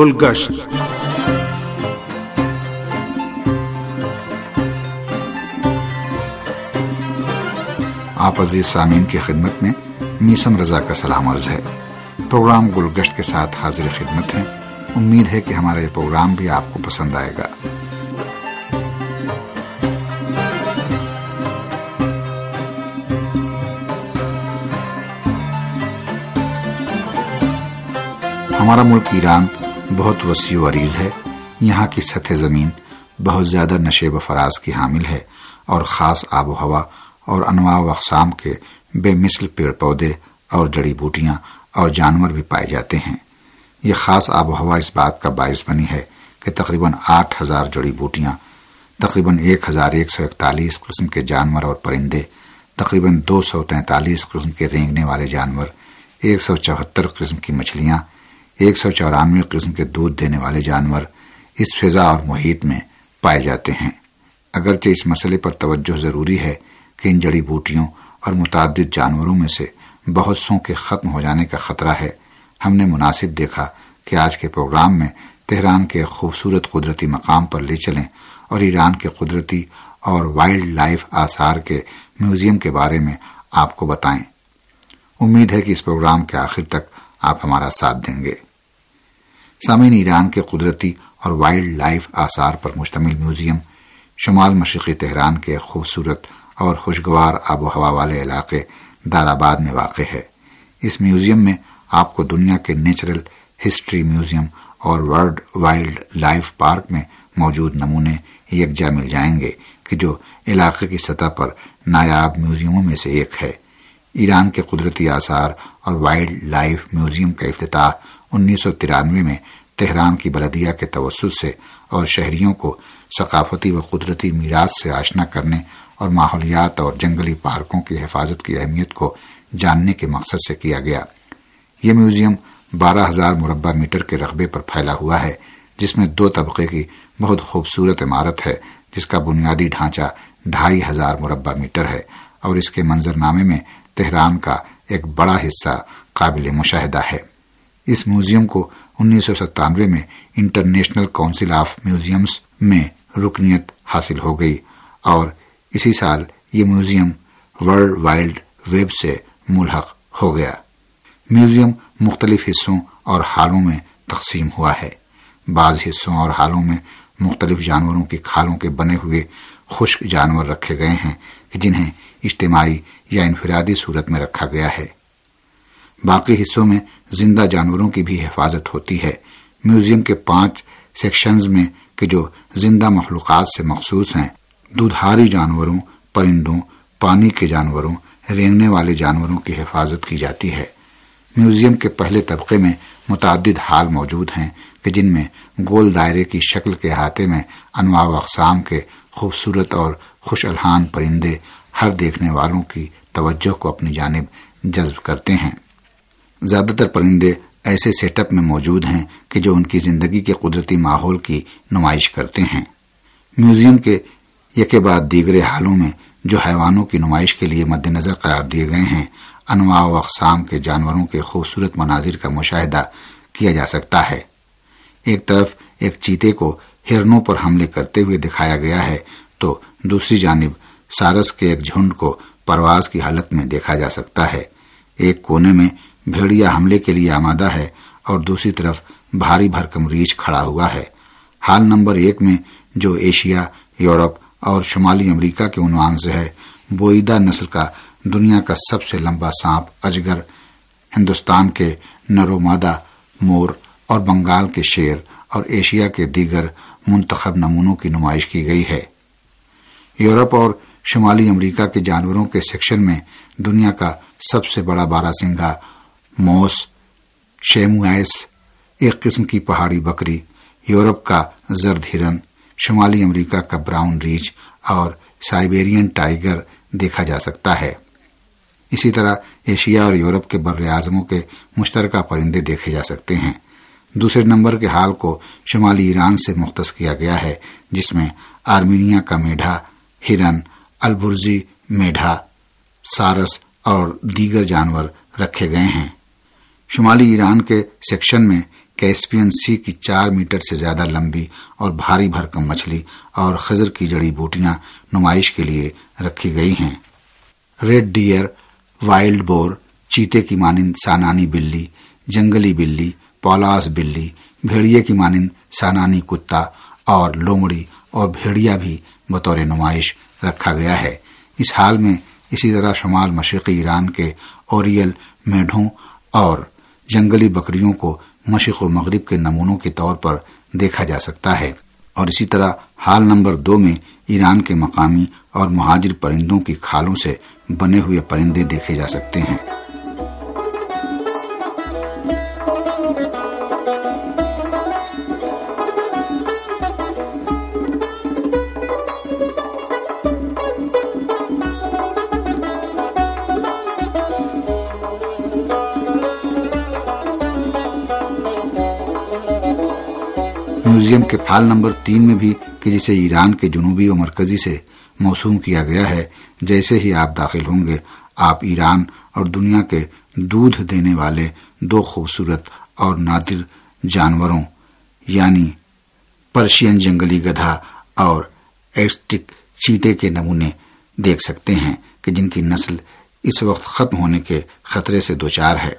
گلگشت۔ آپ عزیز سامعین کی خدمت میں میسم رضا کا سلام عرض ہے۔ پروگرام گلگشت کے ساتھ حاضر خدمت ہیں۔ امید ہے کہ ہمارا یہ پروگرام بھی آپ کو پسند آئے گا۔ ہمارا ملک ایران بہت وسیع و عریض ہے۔ یہاں کی سطح زمین بہت زیادہ نشیب و فراز کی حامل ہے اور خاص آب و ہوا اور انواع و اقسام کے بے مثل پیڑ پودے اور جڑی بوٹیاں اور جانور بھی پائے جاتے ہیں۔ یہ خاص آب و ہوا اس بات کا باعث بنی ہے کہ تقریباً آٹھ ہزار جڑی بوٹیاں، تقریباً ایک ہزار ایک سو اکتالیس قسم کے جانور اور پرندے، تقریباً دو سو تینتالیس قسم کے رینگنے والے جانور، ایک سو چوہتر قسم کی مچھلیاں ایک سو چورانوے قسم کے دودھ دینے والے جانور اس فضا اور محیط میں پائے جاتے ہیں۔ اگرچہ اس مسئلے پر توجہ ضروری ہے کہ ان جڑی بوٹیوں اور متعدد جانوروں میں سے بہت سو کے ختم ہو جانے کا خطرہ ہے۔ ہم نے مناسب دیکھا کہ آج کے پروگرام میں تہران کے خوبصورت قدرتی مقام پر لے چلیں اور ایران کے قدرتی اور وائلڈ لائف آثار کے میوزیم کے بارے میں آپ کو بتائیں۔ امید ہے کہ اس پروگرام کے آخر تک آپ ہمارا ساتھ دیں گے۔ سامعین ایران کے قدرتی اور وائلڈ لائف آثار پر مشتمل میوزیم شمال مشرقی تہران کے خوبصورت اور خوشگوار آب و ہوا والے علاقے دار آباد میں واقع ہے۔ اس میوزیم میں آپ کو دنیا کے نیچرل ہسٹری میوزیم اور ورلڈ وائلڈ لائف پارک میں موجود نمونے یکجا مل جائیں گے کہ جو علاقے کی سطح پر نایاب میوزیموں میں سے ایک ہے۔ ایران کے قدرتی آثار اور وائلڈ لائف میوزیم کا افتتاح انیس سو ترانوے میں تہران کی بلدیہ کے توسط سے اور شہریوں کو ثقافتی و قدرتی میراث سے آشنا کرنے اور ماحولیات اور جنگلی پارکوں کی حفاظت کی اہمیت کو جاننے کے مقصد سے کیا گیا۔ یہ میوزیم بارہ ہزار مربع میٹر کے رقبے پر پھیلا ہوا ہے، جس میں دو طبقے کی بہت خوبصورت عمارت ہے، جس کا بنیادی ڈھانچہ ڈھائی ہزار مربع میٹر ہے اور اس کے منظر نامے میں تہران کا ایک بڑا حصہ قابل مشاہدہ ہے۔ اس میوزیم کو انیس سو ستانوے میں انٹرنیشنل کونسل آف میوزیمز میں رکنیت حاصل ہو گئی اور اسی سال یہ میوزیم ورلڈ وائلڈ ویب سے ملحق ہو گیا۔ میوزیم مختلف حصوں اور حالوں میں تقسیم ہوا ہے۔ بعض حصوں اور حالوں میں مختلف جانوروں کی کھالوں کے بنے ہوئے خشک جانور رکھے گئے ہیں، جنہیں اجتماعی یا انفرادی صورت میں رکھا گیا ہے۔ باقی حصوں میں زندہ جانوروں کی بھی حفاظت ہوتی ہے۔ میوزیم کے پانچ سیکشنز میں کہ جو زندہ مخلوقات سے مخصوص ہیں۔ دودھاری جانوروں، پرندوں، پانی کے جانوروں، رینگنے والے جانوروں کی حفاظت کی جاتی ہے۔ میوزیم کے پہلے طبقے میں متعدد حال موجود ہیں کہ جن میں گول دائرے کی شکل کے احاطے میں انواع و اقسام کے خوبصورت اور خوش الحان پرندے ہر دیکھنے والوں کی توجہ کو اپنی جانب جذب کرتے ہیں۔ زیادہ تر پرندے ایسے سیٹ اپ میں موجود ہیں کہ جو ان کی زندگی کے قدرتی ماحول کی نمائش کرتے ہیں۔ میوزیم کے یکے بعد دیگر حالوں میں جو حیوانوں کی نمائش کے لیے مد نظر قرار دیے گئے ہیں، انواع و اقسام کے جانوروں کے خوبصورت مناظر کا مشاہدہ کیا جا سکتا ہے۔ ایک طرف ایک چیتے کو ہرنوں پر حملے کرتے ہوئے دکھایا گیا ہے، تو دوسری جانب سارس کے ایک جھنڈ کو پرواز کی حالت میں دیکھا جا سکتا ہے۔ ایک کونے میں بھیڑیا حملے کے لیے آمادہ ہے اور دوسری طرف بھاری بھرکم ریچھ کھڑا ہوا ہے۔ حال نمبر ایک میں جو ایشیا، یورپ اور شمالی امریکہ کے عنوان سے ہے، بوئیدہ نسل کا دنیا کا سب سے لمبا سانپ اجگر، ہندوستان کے نرو مادہ مور اور بنگال کے شیر اور ایشیا کے دیگر منتخب نمونوں کی نمائش کی گئی ہے۔ یورپ اور شمالی امریکہ کے جانوروں کے سیکشن میں دنیا کا سب سے بڑا بارہ سنگھا موس شیموائس ایک قسم کی پہاڑی بکری، یورپ کا زرد ہرن، شمالی امریکہ کا براؤن ریچ اور سائبیرین ٹائیگر دیکھا جا سکتا ہے۔ اسی طرح ایشیا اور یورپ کے بر اعظموں کے مشترکہ پرندے دیکھے جا سکتے ہیں۔ دوسرے نمبر کے حال کو شمالی ایران سے مختص کیا گیا ہے، جس میں آرمینیا کا میڈھا، ہرن، البرزی میڈھا، سارس اور دیگر جانور رکھے گئے ہیں۔ شمالی ایران کے سیکشن میں کیسپین سی کی چار میٹر سے زیادہ لمبی اور بھاری بھرکم مچھلی اور خزر کی جڑی بوٹیاں نمائش کے لیے رکھی گئی ہیں۔ ریڈ ڈیئر، وائلڈ بور، چیتے کی مانند سانانی بلی، جنگلی بلی، پولاس بلی، بھیڑیے کی مانند سانانی کتا اور لومڑی اور بھیڑیا بھی بطور نمائش رکھا گیا ہے۔ اس حال میں اسی طرح شمال مشرقی ایران کے اوریل، میڈھوں اور جنگلی بکریوں کو مشرق و مغرب کے نمونوں کے طور پر دیکھا جا سکتا ہے۔ اور اسی طرح حال نمبر دو میں ایران کے مقامی اور مہاجر پرندوں کی کھالوں سے بنے ہوئے پرندے دیکھے جا سکتے ہیں۔ میوزیم کے پھال نمبر تین میں بھی کہ جسے ایران کے جنوبی و مرکزی سے موسوم کیا گیا ہے، جیسے ہی آپ داخل ہوں گے، آپ ایران اور دنیا کے دودھ دینے والے دو خوبصورت اور نادر جانوروں یعنی پرشین جنگلی گدھا اور ایسٹک چیتے کے نمونے دیکھ سکتے ہیں کہ جن کی نسل اس وقت ختم ہونے کے خطرے سے دوچار ہے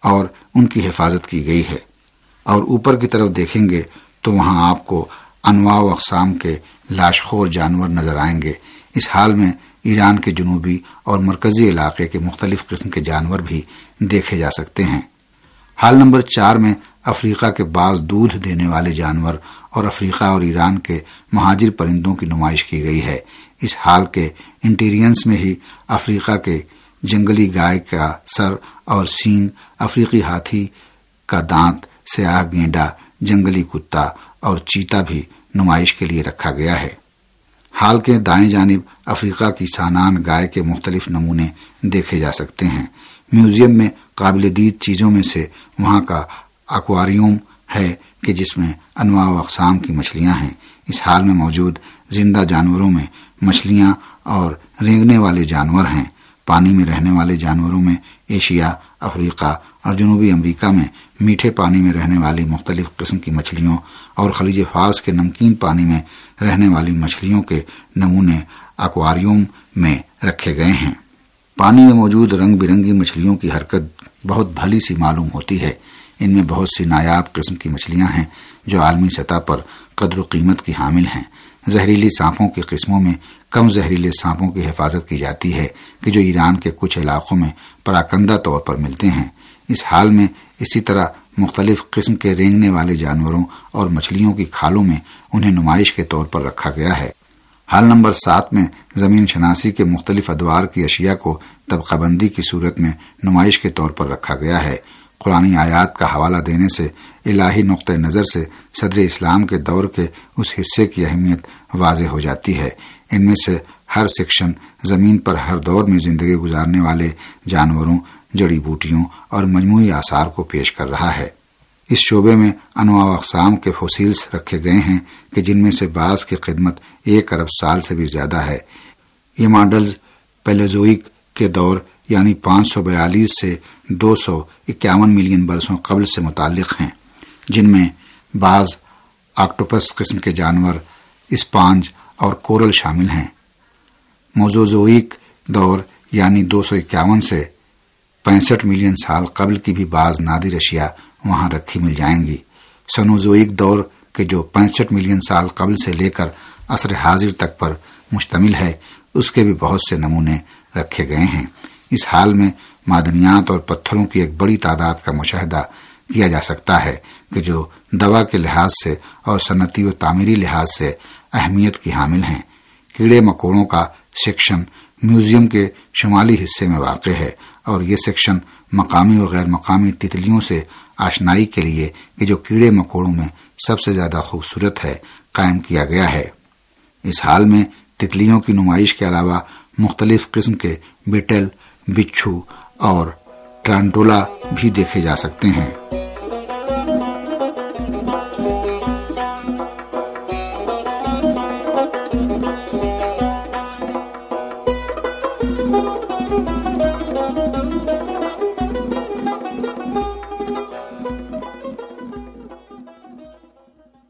اور ان کی حفاظت کی گئی ہے۔ اور اوپر کی طرف دیکھیں گے تو وہاں آپ کو انواع و اقسام کے لاشخور جانور نظر آئیں گے۔ اس حال میں ایران کے جنوبی اور مرکزی علاقے کے مختلف قسم کے جانور بھی دیکھے جا سکتے ہیں۔ حال نمبر چار میں افریقہ کے بعض دودھ دینے والے جانور اور افریقہ اور ایران کے مہاجر پرندوں کی نمائش کی گئی ہے۔ اس حال کے انٹیرینس میں ہی افریقہ کے جنگلی گائے کا سر اور سینگ افریقی ہاتھی کا دانت، سیاہ گینڈا جنگلی کتا اور چیتا بھی نمائش کے لیے رکھا گیا ہے۔ حال کے دائیں جانب افریقہ کی سانان گائے کے مختلف نمونے دیکھے جا سکتے ہیں۔ میوزیم میں قابل دید چیزوں میں سے وہاں کا اکواریوم ہے کہ جس میں انواع و اقسام کی مچھلیاں ہیں۔ اس حال میں موجود زندہ جانوروں میں مچھلیاں اور رینگنے والے جانور ہیں۔ پانی میں رہنے والے جانوروں میں ایشیا، افریقہ اور جنوبی امریکہ میں میٹھے پانی میں رہنے والی مختلف قسم کی مچھلیوں اور خلیج فارس کے نمکین پانی میں رہنے والی مچھلیوں کے نمونے اکواریوم میں رکھے گئے ہیں۔ پانی میں موجود رنگ برنگی مچھلیوں کی حرکت بہت بھلی سی معلوم ہوتی ہے۔ ان میں بہت سی نایاب قسم کی مچھلیاں ہیں جو عالمی سطح پر قدر و قیمت کی حامل ہیں۔ زہریلی سانپوں کی قسموں میں کم زہریلے سانپوں کی حفاظت کی جاتی ہے کہ جو ایران کے کچھ علاقوں میں پراکندہ طور پر ملتے ہیں۔ اس حال میں اسی طرح مختلف قسم کے رینگنے والے جانوروں اور مچھلیوں کی کھالوں میں انہیں نمائش کے طور پر رکھا گیا ہے۔ حال نمبر سات میں زمین شناسی کے مختلف ادوار کی اشیاء کو طبقہ بندی کی صورت میں نمائش کے طور پر رکھا گیا ہے۔ قرآن آیات کا حوالہ دینے سے الہی نقطۂ نظر سے صدر اسلام کے دور کے اس حصے کی اہمیت واضح ہو جاتی ہے۔ ان میں سے ہر سیکشن زمین پر ہر دور میں زندگی گزارنے والے جانوروں جڑی بوٹیوں اور مجموعی آثار کو پیش کر رہا ہے۔ اس شعبے میں انواع اقسام کے فوسیلز رکھے گئے ہیں کہ جن میں سے بعض کی خدمت ایک ارب سال سے بھی زیادہ ہے۔ یہ ماڈلز پیلوزوئک کے دور یعنی پانچ سو بیالیس سے دو سو اکیاون ملین برسوں قبل سے متعلق ہیں، جن میں بعض آکٹوپس قسم کے جانور اسپانج اور کورل شامل ہیں۔ موزوزوئک دور یعنی دو سو اکیاون سے پینسٹھ ملین سال قبل کی بھی بعض نادر اشیاء وہاں رکھی مل جائیں گی۔ سنوزوئک دور کے جو پینسٹھ ملین سال قبل سے لے کر عصر حاضر تک پر مشتمل ہے، اس کے بھی بہت سے نمونے رکھے گئے ہیں۔ اس حال میں معدنیات اور پتھروں کی ایک بڑی تعداد کا مشاہدہ کیا جا سکتا ہے کہ جو دوا کے لحاظ سے اور صنعتی و تعمیری لحاظ سے اہمیت کی حامل ہیں۔ کیڑے مکوڑوں کا سیکشن میوزیم کے شمالی حصے میں واقع ہے اور یہ سیکشن مقامی و غیر مقامی تتلیوں سے آشنائی کے لیے کہ جو کیڑے مکوڑوں میں سب سے زیادہ خوبصورت ہے، قائم کیا گیا ہے۔ اس حال میں تتلیوں کی نمائش کے علاوہ مختلف قسم کے بیٹل، بچھو اور ٹرانٹولا بھی دیکھے جا سکتے ہیں۔